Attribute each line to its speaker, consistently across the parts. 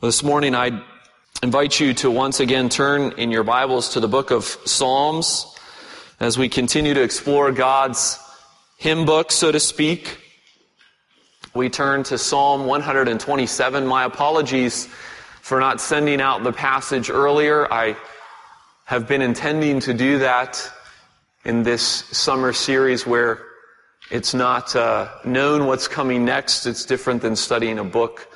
Speaker 1: This morning I invite you to once again turn in your Bibles to the book of Psalms as we continue to explore God's hymn book, so to speak. We turn to Psalm 127. My apologies for not sending out the passage earlier. I have been intending to do that in this summer series where it's not uh, known what's coming next. It's different than studying a book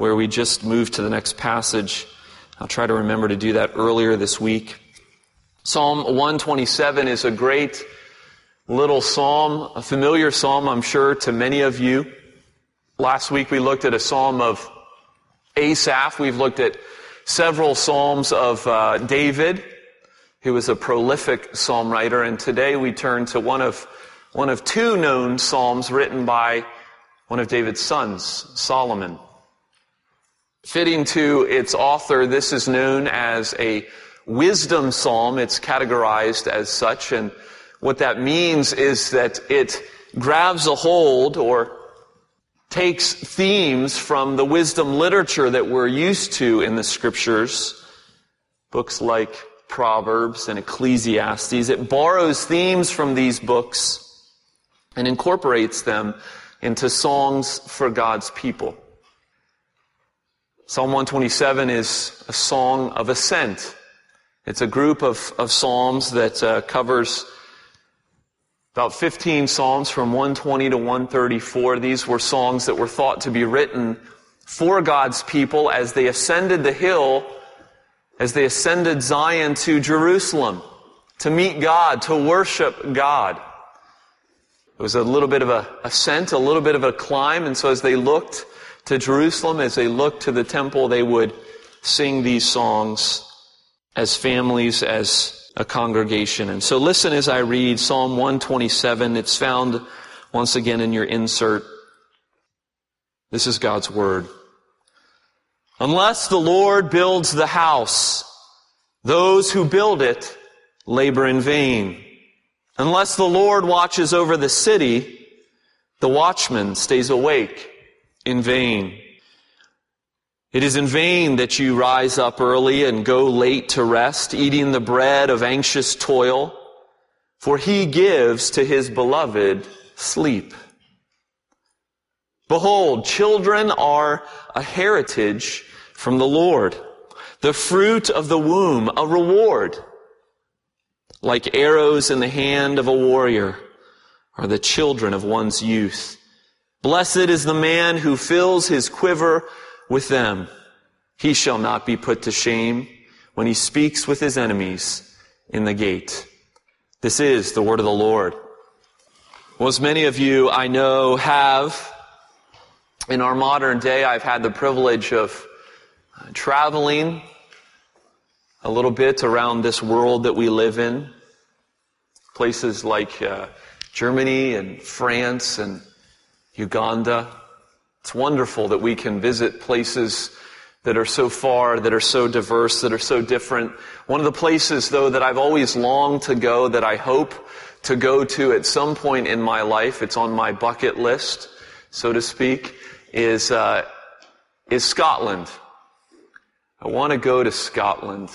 Speaker 1: where we just move to the next passage. I'll try to remember to do that earlier this week. Psalm 127 is a great little psalm, a familiar psalm, I'm sure, to many of you. Last week we looked at a psalm of Asaph. We've looked at several psalms of uh, David, who was a prolific psalm writer, and today we turn to one of one of two known psalms written by one of David's sons, Solomon. Fitting to its author, this is known as a wisdom psalm. It's categorized as such. And what that means is that it grabs a hold or takes themes from the wisdom literature that we're used to in the scriptures. Books like Proverbs and Ecclesiastes. It borrows themes from these books and incorporates them into songs for God's people. Psalm 127 is a song of ascent. It's a group of, of psalms that uh, covers about 15 psalms from 120 to 134. These were songs that were thought to be written for God's people as they ascended the hill, as they ascended Zion to Jerusalem to meet God, to worship God. It was a little bit of a ascent, a little bit of a climb, and so as they looked to Jerusalem, as they looked to the temple, they would sing these songs as families, as a congregation. And so listen as I read Psalm 127. It's found once again in your insert. This is God's word. Unless the Lord builds the house, those who build it labor in vain. Unless the Lord watches over the city, the watchman stays awake in vain. It is in vain that you rise up early and go late to rest, eating the bread of anxious toil, for he gives to his beloved sleep. Behold, children are a heritage from the Lord, the fruit of the womb, a reward. Like arrows in the hand of a warrior are the children of one's youth. Blessed is the man who fills his quiver with them. He shall not be put to shame when he speaks with his enemies in the gate. This is the word of the Lord. Well, as many of you I know have, in our modern day, I've had the privilege of traveling a little bit around this world that we live in. Places like uh, Germany and France and Uganda. It's wonderful that we can visit places that are so far, that are so diverse, that are so different. One of the places, though, that I've always longed to go, that I hope to go to at some point in my life, it's on my bucket list, so to speak, is, uh, is Scotland. I want to go to Scotland.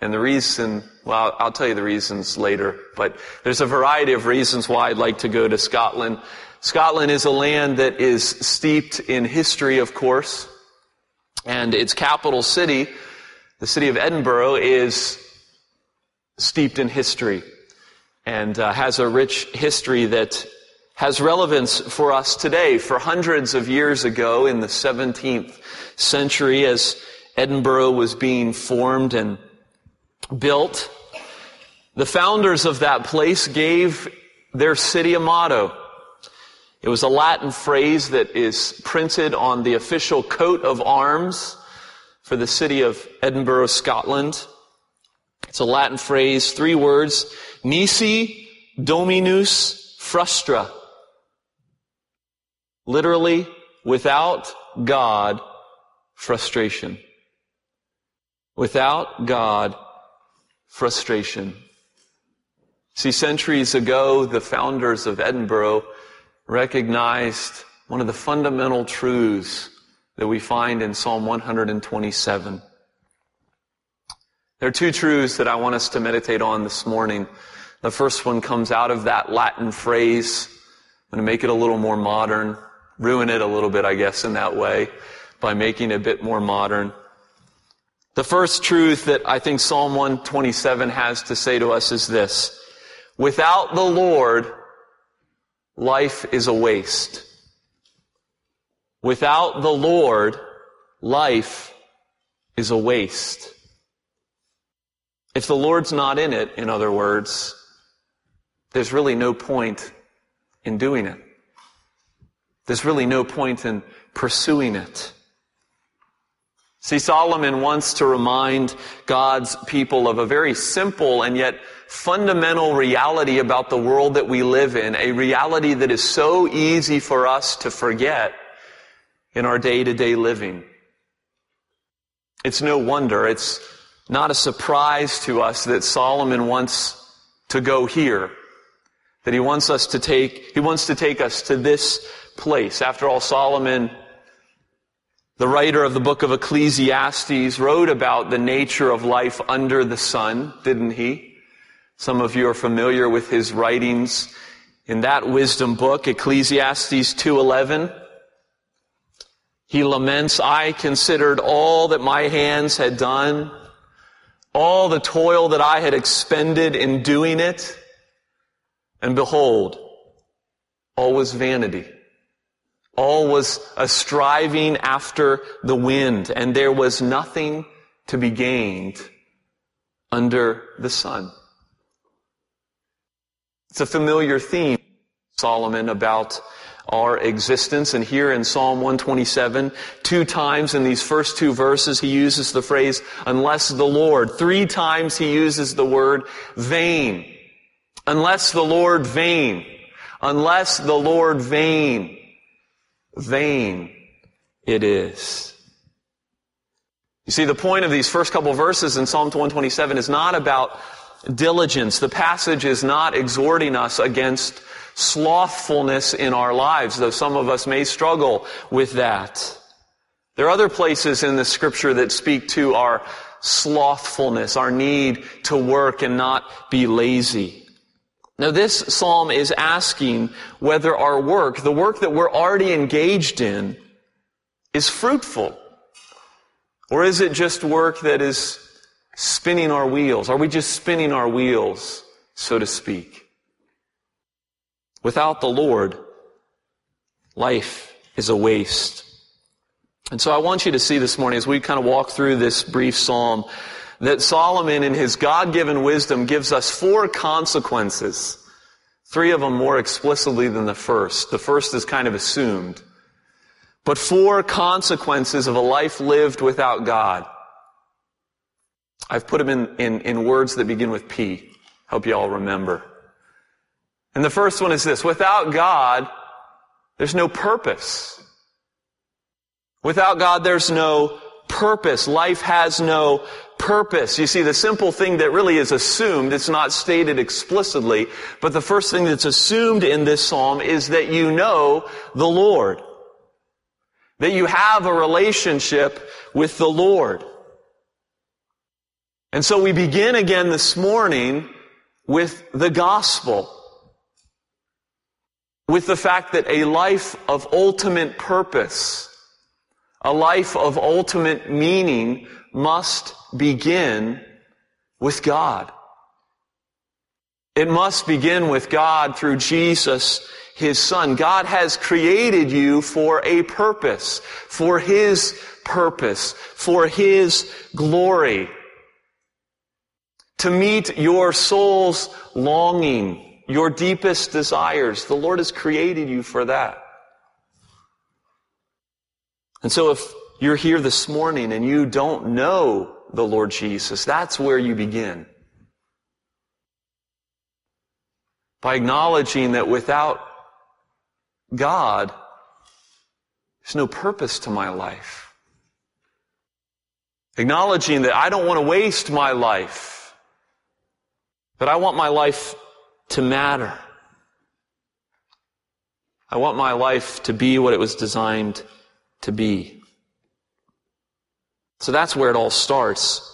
Speaker 1: And the reason, well, I'll tell you the reasons later, but there's a variety of reasons why I'd like to go to Scotland. Scotland is a land that is steeped in history, of course, and its capital city, the city of Edinburgh, is steeped in history and uh, has a rich history that has relevance for us today. For hundreds of years ago, in the 17th century, as Edinburgh was being formed and built, the founders of that place gave their city a motto. It was a Latin phrase that is printed on the official coat of arms for the city of Edinburgh, Scotland. It's a Latin phrase, three words, nisi dominus frustra. Literally, without God, frustration. Without God, frustration. See, centuries ago, the founders of Edinburgh recognized one of the fundamental truths that we find in Psalm 127. There are two truths that I want us to meditate on this morning. The first one comes out of that Latin phrase. I'm going to make it a little more modern, ruin it a little bit, I guess, in that way by making it a bit more modern. The first truth that I think Psalm 127 has to say to us is this. Without the Lord, life is a waste. Without the Lord, life is a waste. If the Lord's not in it, in other words, there's really no point in doing it. There's really no point in pursuing it. See, Solomon wants to remind God's people of a very simple and yet fundamental reality about the world that we live in, a reality that is so easy for us to forget in our day-to-day living. It's no wonder, it's not a surprise to us that Solomon wants to go here, that he wants us to take, he wants to take us to this place. After all, Solomon the writer of the book of Ecclesiastes wrote about the nature of life under the sun, didn't he? Some of you are familiar with his writings in that wisdom book, Ecclesiastes 2:11. He laments, I considered all that my hands had done, all the toil that I had expended in doing it, and behold, all was vanity. All was a striving after the wind, and there was nothing to be gained under the sun. It's a familiar theme, Solomon, about our existence. And here in Psalm 127, two times in these first two verses, he uses the phrase, unless the Lord. Three times he uses the word vain. Unless the Lord vain. Unless the Lord vain vain it is. You see, the point of these first couple verses in Psalm 127 is not about diligence. The passage is not exhorting us against slothfulness in our lives, though some of us may struggle with that. There are other places in the scripture that speak to our slothfulness, our need to work and not be lazy. Now this psalm is asking whether our work, the work that we're already engaged in, is fruitful. Or is it just work that is spinning our wheels? Are we just spinning our wheels, so to speak? Without the Lord, life is a waste. And so I want you to see this morning as we kind of walk through this brief psalm that Solomon in his God-given wisdom gives us four consequences. Three of them more explicitly than the first. The first is kind of assumed. But four consequences of a life lived without God. I've put them in, in, in words that begin with P. Hope you all remember. And the first one is this. Without God, there's no purpose. Without God, there's no purpose. Life has no purpose. You see, the simple thing that really is assumed, it's not stated explicitly, but the first thing that's assumed in this psalm is that you know the Lord. That you have a relationship with the Lord. And so we begin again this morning with the gospel. With the fact that a life of ultimate purpose, a life of ultimate meaning must begin with God. It must begin with God through Jesus, His Son. God has created you for a purpose, for His purpose, for His glory. To meet your soul's longing, your deepest desires. The Lord has created you for that. And so if you're here this morning and you don't know the Lord Jesus, that's where you begin. By acknowledging that without God, there's no purpose to my life. Acknowledging that I don't want to waste my life, but I want my life to matter. I want my life to be what it was designed to be. So that's where it all starts.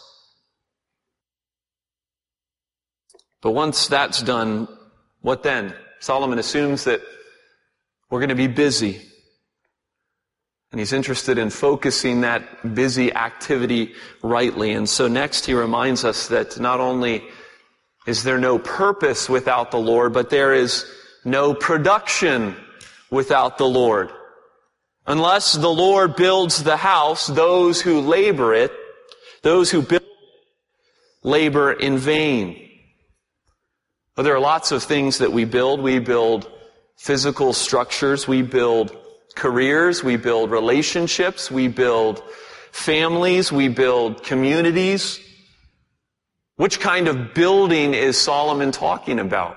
Speaker 1: But once that's done, what then? Solomon assumes that we're going to be busy. And he's interested in focusing that busy activity rightly. And so next he reminds us that not only is there no purpose without the Lord, but there is no production without the Lord. Unless the Lord builds the house, those who labor it, those who build labor in vain. Well, there are lots of things that we build. We build physical structures. We build careers. We build relationships. We build families. We build communities. Which kind of building is Solomon talking about?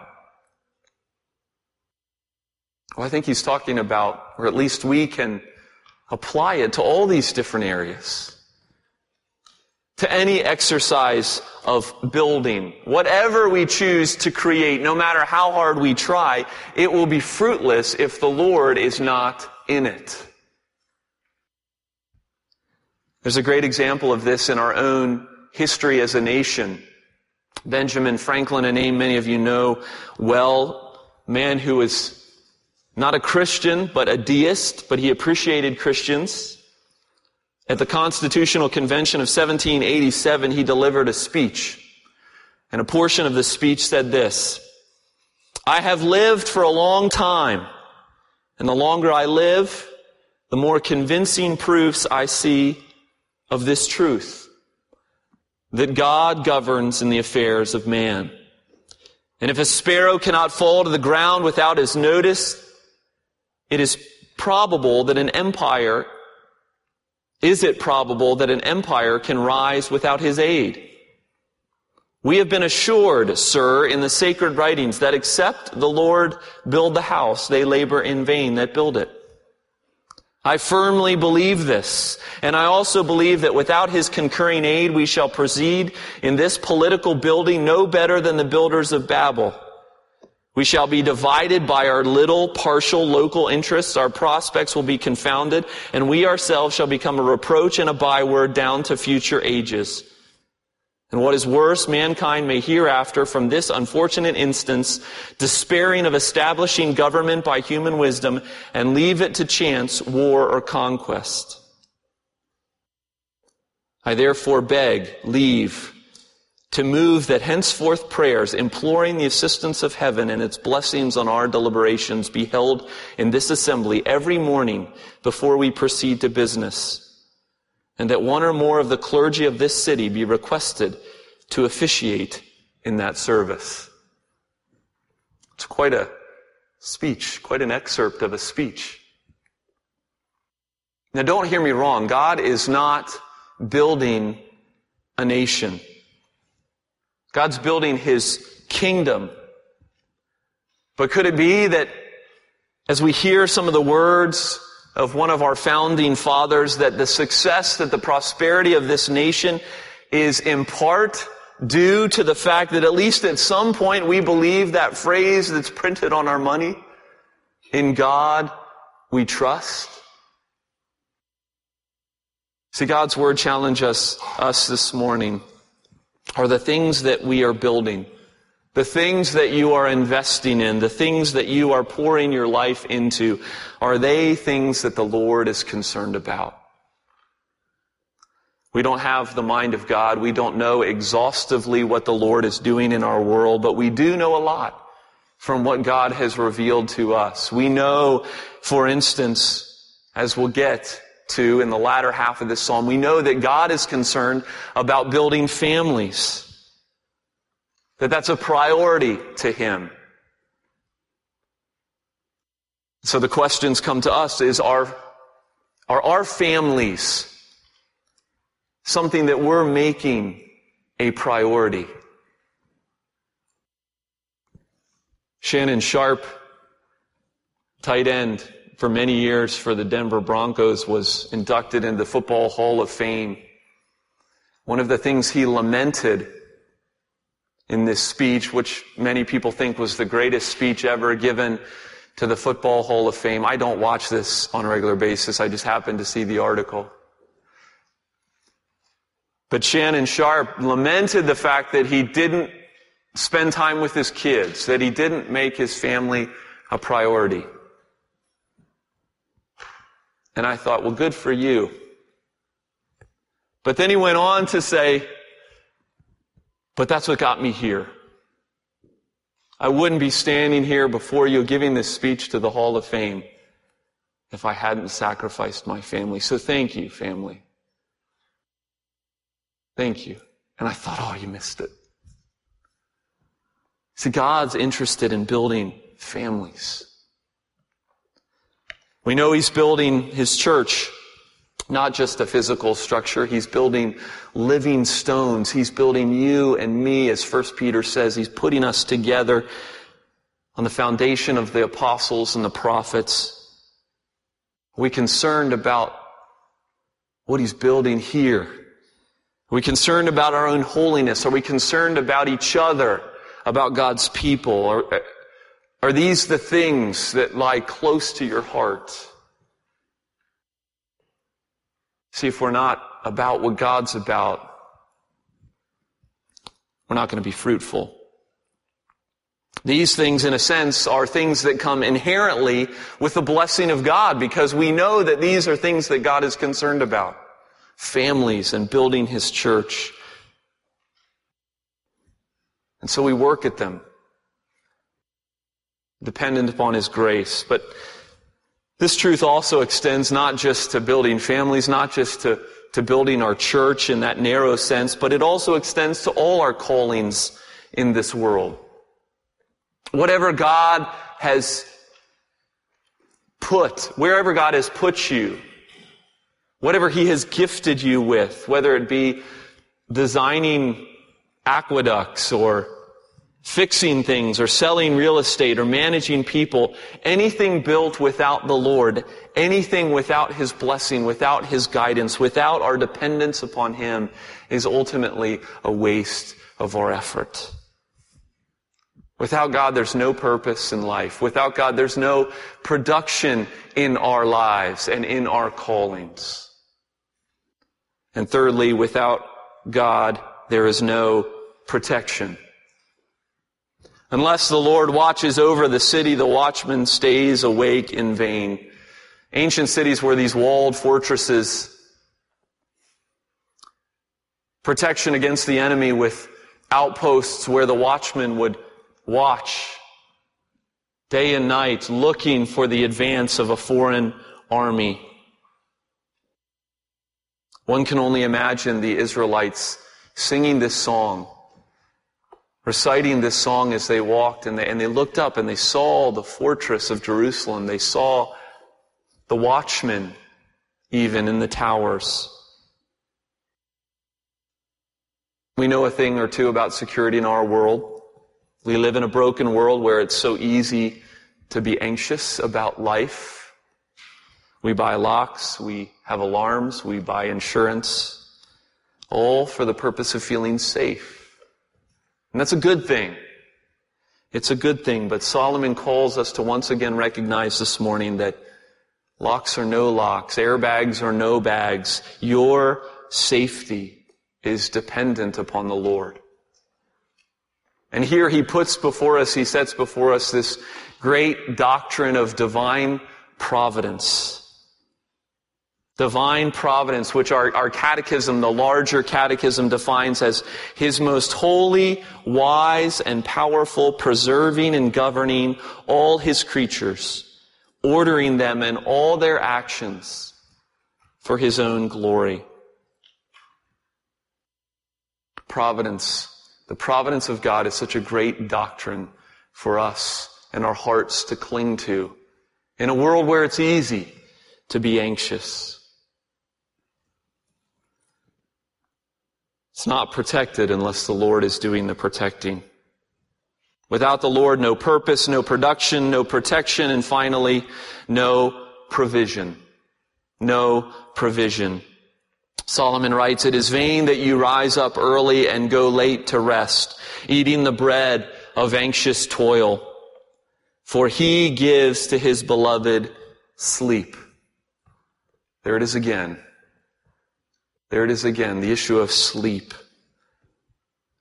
Speaker 1: Well, I think he's talking about, or at least we can apply it to all these different areas. To any exercise of building. Whatever we choose to create, no matter how hard we try, it will be fruitless if the Lord is not in it. There's a great example of this in our own history as a nation. Benjamin Franklin, a name many of you know well, man who was not a Christian, but a deist, but he appreciated Christians. At the Constitutional Convention of 1787, he delivered a speech. And a portion of the speech said this, I have lived for a long time, and the longer I live, the more convincing proofs I see of this truth, that God governs in the affairs of man. And if a sparrow cannot fall to the ground without his notice, it is probable that an empire, is it probable that an empire can rise without his aid? We have been assured, sir, in the sacred writings that except the Lord build the house, they labor in vain that build it. I firmly believe this, and I also believe that without his concurring aid, we shall proceed in this political building no better than the builders of Babel. We shall be divided by our little partial local interests. Our prospects will be confounded and we ourselves shall become a reproach and a byword down to future ages. And what is worse, mankind may hereafter, from this unfortunate instance, despairing of establishing government by human wisdom, and leave it to chance, war, or conquest. I therefore beg leave to move that henceforth prayers imploring the assistance of heaven and its blessings on our deliberations be held in this assembly every morning before we proceed to business, and that one or more of the clergy of this city be requested to officiate in that service. It's quite a speech, quite an excerpt of a speech. Now don't hear me wrong. God is not building a nation. God's building his kingdom. But could it be that as we hear some of the words of one of our founding fathers, that the success, that the prosperity of this nation is in part due to the fact that at least at some point we believe that phrase that's printed on our money, in God we trust? See, God's word challenges us, us this morning are the things that we are building, the things that you are investing in, the things that you are pouring your life into, are they things that the Lord is concerned about? We don't have the mind of God. We don't know exhaustively what the Lord is doing in our world, but we do know a lot from what God has revealed to us. We know, for instance, as we'll get, to in the latter half of this psalm, we know that God is concerned about building families. That that's a priority to Him. So the questions come to us is are, are our families something that we're making a priority? Shannon Sharpe, tight end, for many years for the Denver Broncos was inducted into the Football Hall of Fame. One of the things he lamented in this speech, which many people think was the greatest speech ever given to the Football Hall of Fame. I don't watch this on a regular basis. I just happened to see the article. But Shannon Sharpe lamented the fact that he didn't spend time with his kids, that he didn't make his family a priority. And I thought, well, good for you. But then he went on to say, but that's what got me here. I wouldn't be standing here before you giving this speech to the Hall of Fame if I hadn't sacrificed my family. So thank you, family. Thank you. And I thought, oh, you missed it. See, God's interested in building families. We know He's building His church, not just a physical structure. He's building living stones. He's building you and me, as First Peter says. He's putting us together on the foundation of the apostles and the prophets. Are we concerned about what He's building here? Are we concerned about our own holiness? Are we concerned about each other, about God's people? Are, are these the things that lie close to your heart? See, if we're not about what God's about, we're not going to be fruitful. These things, in a sense, are things that come inherently with the blessing of God because we know that these are things that God is concerned about. Families and building His church. And so we work at them dependent upon His grace. But this truth also extends not just to building families, not just to, to building our church in that narrow sense, but it also extends to all our callings in this world. Whatever God has put, wherever God has put you, whatever He has gifted you with, whether it be designing aqueducts or fixing things or selling real estate or managing people, anything built without the Lord, anything without His blessing, without His guidance, without our dependence upon Him is ultimately a waste of our effort. Without God, there's no purpose in life. Without God, there's no production in our lives and in our callings. And thirdly, without God, there is no protection. Unless the Lord watches over the city, the watchman stays awake in vain. Ancient cities were these walled fortresses. Protection against the enemy with outposts where the watchman would watch day and night looking for the advance of a foreign army. One can only imagine the Israelites singing this song reciting this song as they walked and they, and they looked up and they saw the fortress of Jerusalem. They saw the watchmen even in the towers. We know a thing or two about security in our world. We live in a broken world where it's so easy to be anxious about life. We buy locks, we have alarms, we buy insurance, all for the purpose of feeling safe. And that's a good thing. It's a good thing, but Solomon calls us to once again recognize this morning that locks are no locks, airbags are no bags. Your safety is dependent upon the Lord. And here he puts before us, he sets before us this great doctrine of divine providence divine providence, which our, our catechism, the larger catechism defines as his most holy, wise, and powerful preserving and governing all his creatures, ordering them in all their actions for his own glory. Providence, the providence of God is such a great doctrine for us and our hearts to cling to in a world where it's easy to be anxious. It's not protected unless the Lord is doing the protecting. Without the Lord, no purpose, no production, no protection, and finally, no provision. No provision. Solomon writes, It is vain that you rise up early and go late to rest, eating the bread of anxious toil. For he gives to his beloved sleep. There it is again. There it is again, the issue of sleep.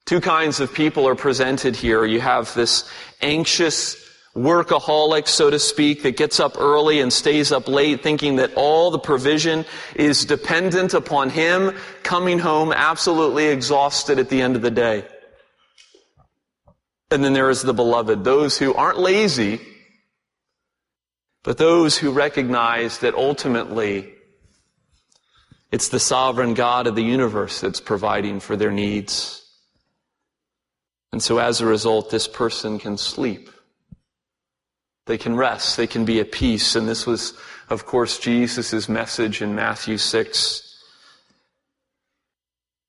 Speaker 1: Two kinds of people are presented here. You have this anxious workaholic, so to speak, that gets up early and stays up late thinking that all the provision is dependent upon him coming home absolutely exhausted at the end of the day. And then there is the beloved, those who aren't lazy, but those who recognize that ultimately it's the sovereign God of the universe that's providing for their needs. And so as a result, this person can sleep. They can rest. They can be at peace. And this was, of course, Jesus' message in Matthew 6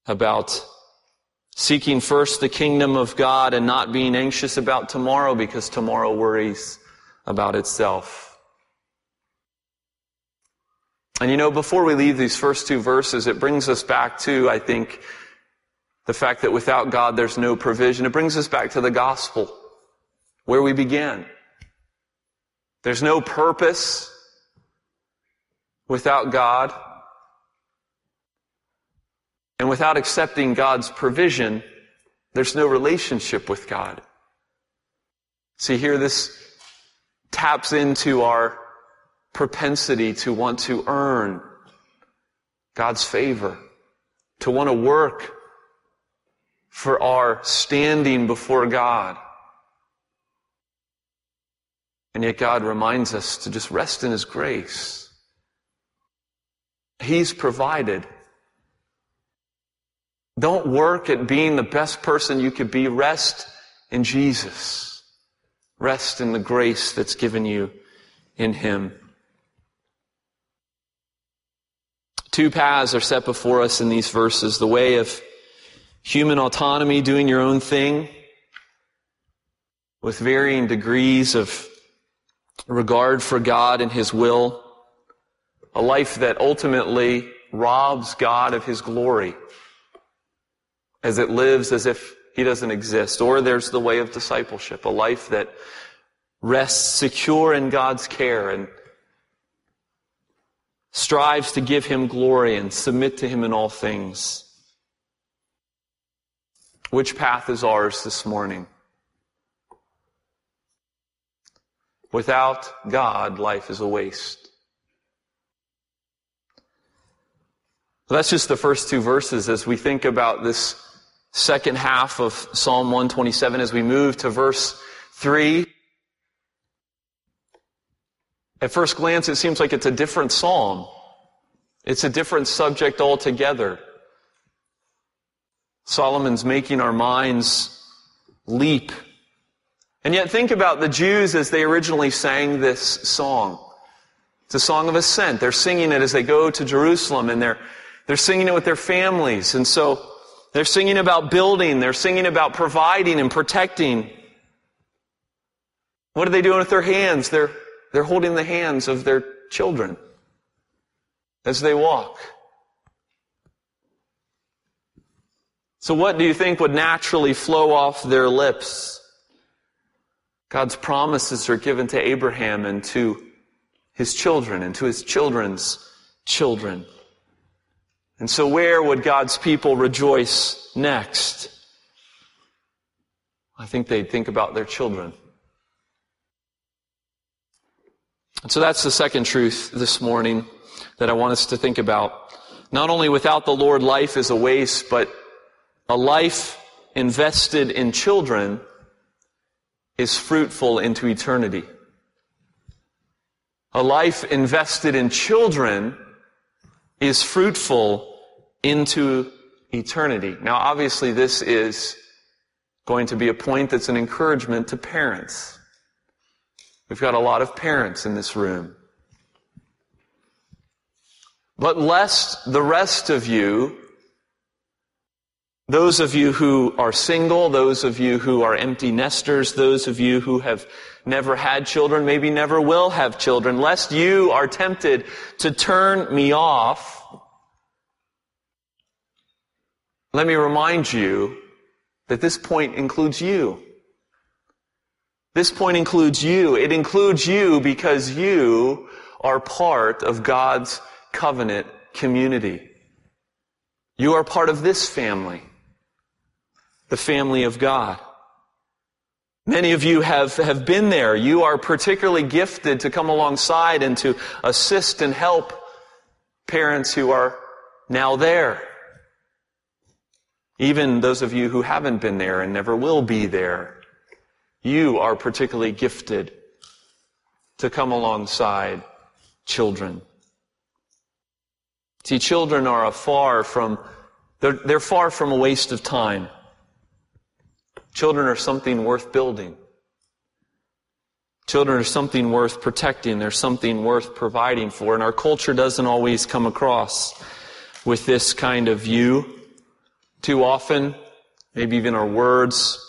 Speaker 1: about seeking first the kingdom of God and not being anxious about tomorrow because tomorrow worries about itself. And you know, before we leave these first two verses, it brings us back to, I think, the fact that without God there's no provision. It brings us back to the gospel, where we began. There's no purpose without God. And without accepting God's provision, there's no relationship with God. See, here this taps into our propensity to want to earn God's favor, to want to work for our standing before God. And yet God reminds us to just rest in His grace. He's provided don't work at being the best person you could be. Rest in Jesus. Rest in the grace that's given you in Him. Two paths are set before us in these verses. The way of human autonomy, doing your own thing, with varying degrees of regard for God and His will. A life that ultimately robs God of His glory as it lives as if he doesn't exist. Or there's the way of discipleship, a life that rests secure in God's care and strives to give him glory and submit to him in all things. Which path is ours this morning? Without God, life is a waste. that's just the first two verses as we think about this second half of Psalm 127 as we move to verse 3. At first glance, it seems like it's a different psalm. It's a different subject altogether. Solomon's making our minds leap. And yet think about the Jews as they originally sang this song. It's a song of ascent. They're singing it as they go to Jerusalem and they're, they're singing it with their families. And so they're singing about building. They're singing about providing and protecting. What are they doing with their hands? They're, they're holding the hands of their children as they walk. So what do you think would naturally flow off their lips? God's promises are given to Abraham and to his children and to his children's children. And so where would God's people rejoice next? I think they'd think about their children. And so that's the second truth this morning that I want us to think about. Not only without the Lord life is a waste, but a life invested in children is fruitful into eternity. A life invested in children is fruitful into eternity. Now, obviously, this is going to be a point that's an encouragement to parents. We've got a lot of parents in this room. But lest the rest of you, those of you who are single, those of you who are empty nesters, those of you who have never had children, maybe never will have children, lest you are tempted to turn me off let me remind you that this point includes you. This point includes you. It includes you because you are part of God's covenant community. You are part of this family, the family of God. Many of you have, have been there. You are particularly gifted to come alongside and to assist and help parents who are now there. Even those of you who haven't been there and never will be there, you are particularly gifted to come alongside children. See, children are far from, they're, they're far from a waste of time. Children are something worth building. Children are something worth protecting. They're something worth providing for. And our culture doesn't always come across with this kind of view. Too often, maybe even our words,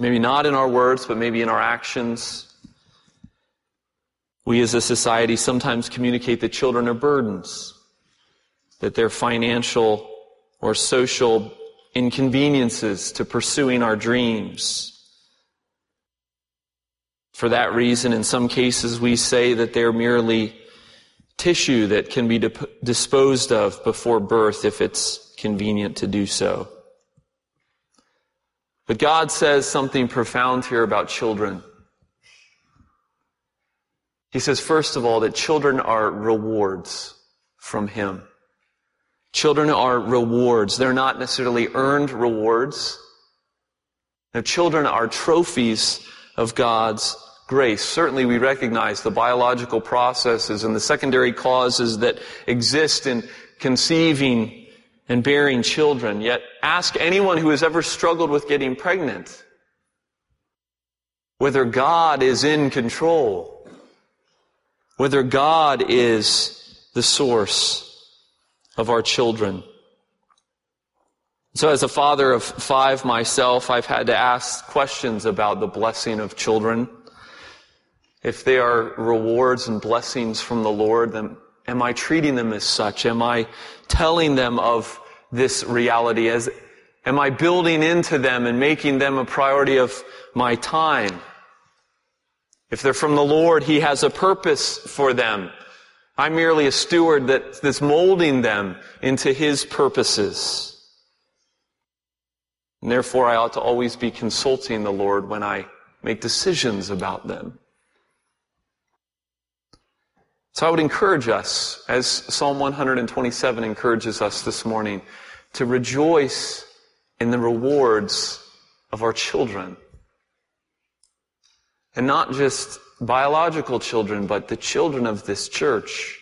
Speaker 1: maybe not in our words, but maybe in our actions, we as a society sometimes communicate that children are burdens, that they're financial or social inconveniences to pursuing our dreams. For that reason, in some cases, we say that they're merely tissue that can be disposed of before birth if it's convenient to do so. But God says something profound here about children. He says, first of all, that children are rewards from Him. Children are rewards. They're not necessarily earned rewards. Now, children are trophies of God's grace. Certainly we recognize the biological processes and the secondary causes that exist in conceiving and bearing children. Yet ask anyone who has ever struggled with getting pregnant whether God is in control, whether God is the source of our children. So as a father of five myself, I've had to ask questions about the blessing of children. If they are rewards and blessings from the Lord, then am I treating them as such? Am I telling them of this reality as, am I building into them and making them a priority of my time? If they're from the Lord, He has a purpose for them. I'm merely a steward that, that's molding them into His purposes. And therefore, I ought to always be consulting the Lord when I make decisions about them. So I would encourage us, as Psalm 127 encourages us this morning, to rejoice in the rewards of our children. And not just biological children, but the children of this church,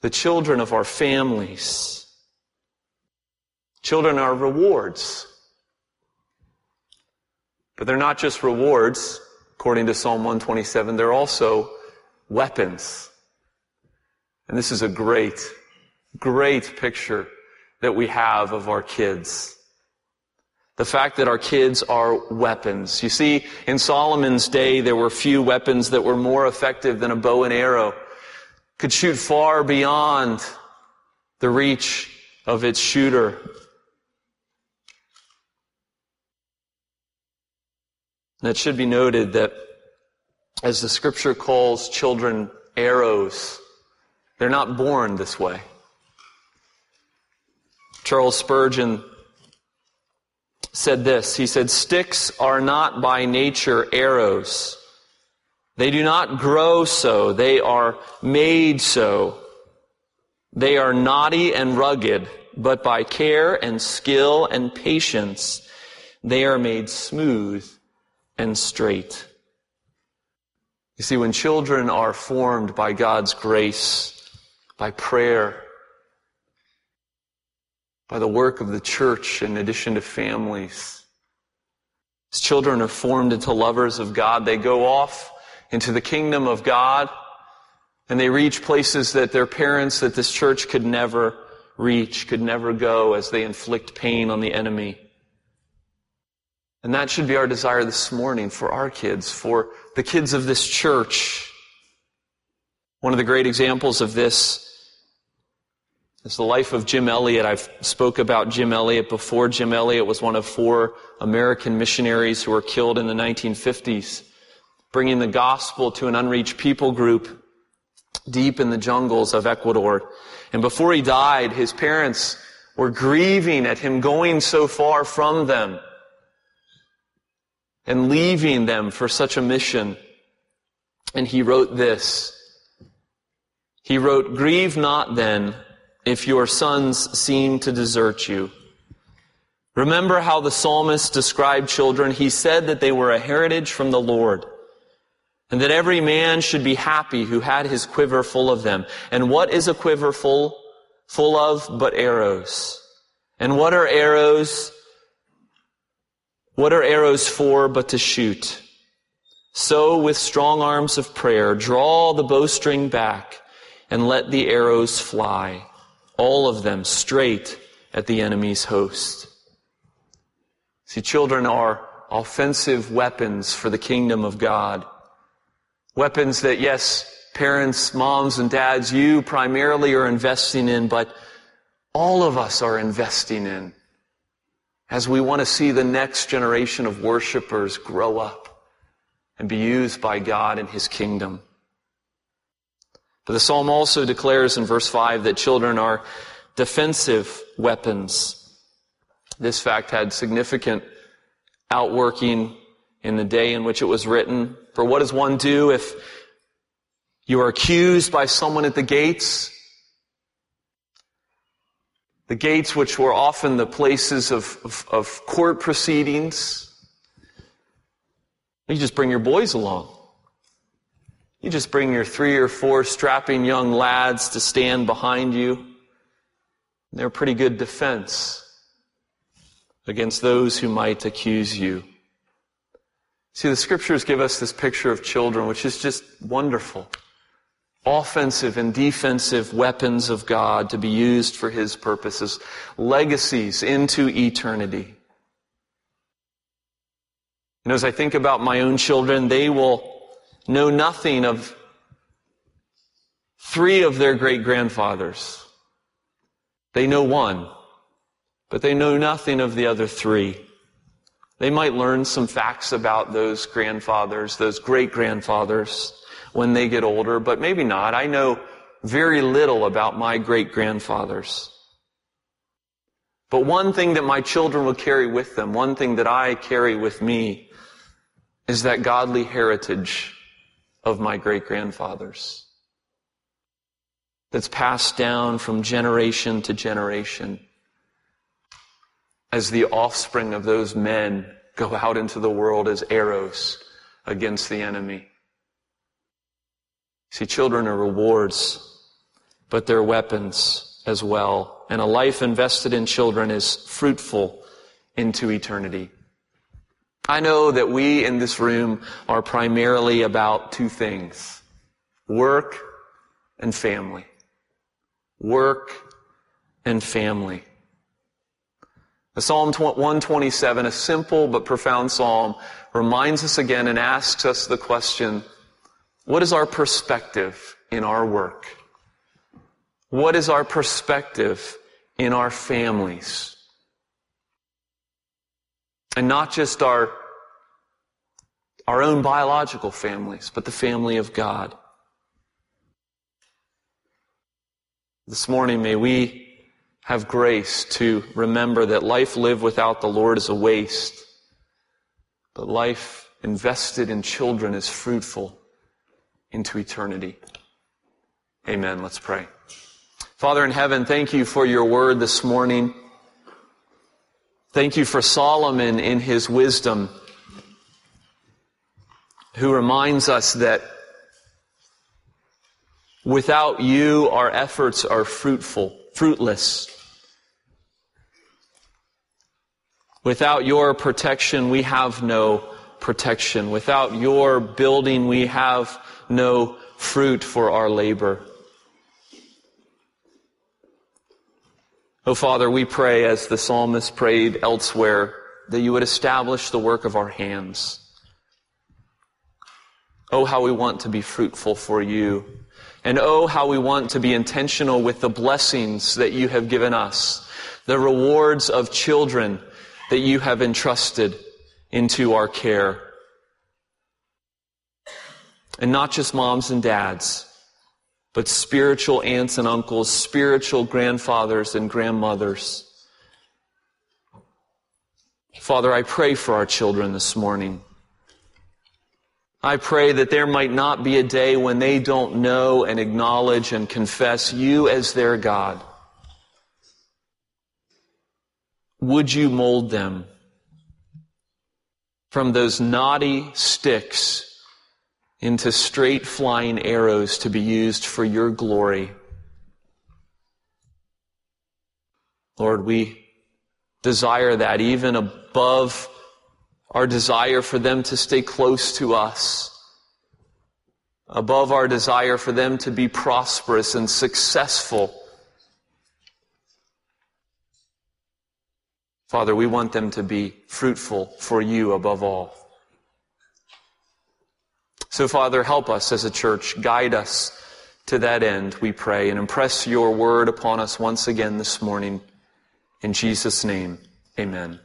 Speaker 1: the children of our families. Children are rewards. But they're not just rewards, according to Psalm 127, they're also weapons. And this is a great, great picture that we have of our kids. The fact that our kids are weapons. You see, in Solomon's day, there were few weapons that were more effective than a bow and arrow. Could shoot far beyond the reach of its shooter. And it should be noted that as the scripture calls children arrows, they're not born this way. Charles Spurgeon said this. He said, Sticks are not by nature arrows. They do not grow so. They are made so. They are knotty and rugged, but by care and skill and patience, they are made smooth and straight. You see, when children are formed by God's grace, by prayer, by the work of the church in addition to families. As children are formed into lovers of God, they go off into the kingdom of God and they reach places that their parents, that this church could never reach, could never go as they inflict pain on the enemy. And that should be our desire this morning for our kids, for the kids of this church. One of the great examples of this is the life of Jim Elliot. I've spoke about Jim Elliot before. Jim Elliot was one of four American missionaries who were killed in the 1950s, bringing the gospel to an unreached people group. deep in the jungles of Ecuador. And before he died, his parents were grieving at him going so far from them and leaving them for such a mission. And he wrote this. He wrote, Grieve not then if your sons seem to desert you. Remember how the psalmist described children. He said that they were a heritage from the Lord and that every man should be happy who had his quiver full of them. And what is a quiver full, full of but arrows? And what are arrows? What are arrows for but to shoot? So with strong arms of prayer, draw the bowstring back and let the arrows fly, all of them straight at the enemy's host. See, children are offensive weapons for the kingdom of God. Weapons that, yes, parents, moms, and dads, you primarily are investing in, but all of us are investing in as we want to see the next generation of worshipers grow up and be used by God in His kingdom. But the psalm also declares in verse 5 that children are defensive weapons. This fact had significant outworking in the day in which it was written. For what does one do if you are accused by someone at the gates? The gates, which were often the places of, of, of court proceedings. You just bring your boys along. You just bring your three or four strapping young lads to stand behind you. They're a pretty good defense against those who might accuse you. See, the scriptures give us this picture of children, which is just wonderful. Offensive and defensive weapons of God to be used for His purposes. Legacies into eternity. And as I think about my own children, they will know nothing of three of their great grandfathers. They know one, but they know nothing of the other three. They might learn some facts about those grandfathers, those great grandfathers when they get older, but maybe not. I know very little about my great grandfathers. But one thing that my children will carry with them, one thing that I carry with me, is that godly heritage of my great grandfathers that's passed down from generation to generation as the offspring of those men go out into the world as arrows against the enemy. See, children are rewards, but they're weapons as well. And a life invested in children is fruitful into eternity. I know that we in this room are primarily about two things. Work and family. Work and family. The Psalm 127, a simple but profound psalm, reminds us again and asks us the question, what is our perspective in our work? What is our perspective in our families? And not just our, our own biological families, but the family of God. This morning, may we have grace to remember that life lived without the Lord is a waste, but life invested in children is fruitful into eternity. Amen. Let's pray. Father in heaven, thank you for your word this morning. Thank you for Solomon in his wisdom, who reminds us that without you, our efforts are fruitful, fruitless. Without your protection, we have no protection. Without your building, we have no fruit for our labor. Oh, Father, we pray as the psalmist prayed elsewhere that you would establish the work of our hands. Oh, how we want to be fruitful for you. And oh, how we want to be intentional with the blessings that you have given us, the rewards of children that you have entrusted into our care. And not just moms and dads, but spiritual aunts and uncles, spiritual grandfathers and grandmothers. Father, I pray for our children this morning. I pray that there might not be a day when they don't know and acknowledge and confess you as their God. Would you mold them from those knotty sticks into straight flying arrows to be used for your glory? Lord, we desire that even above our desire for them to stay close to us, above our desire for them to be prosperous and successful. Father, we want them to be fruitful for you above all. So, Father, help us as a church. Guide us to that end, we pray, and impress your word upon us once again this morning. In Jesus' name, amen.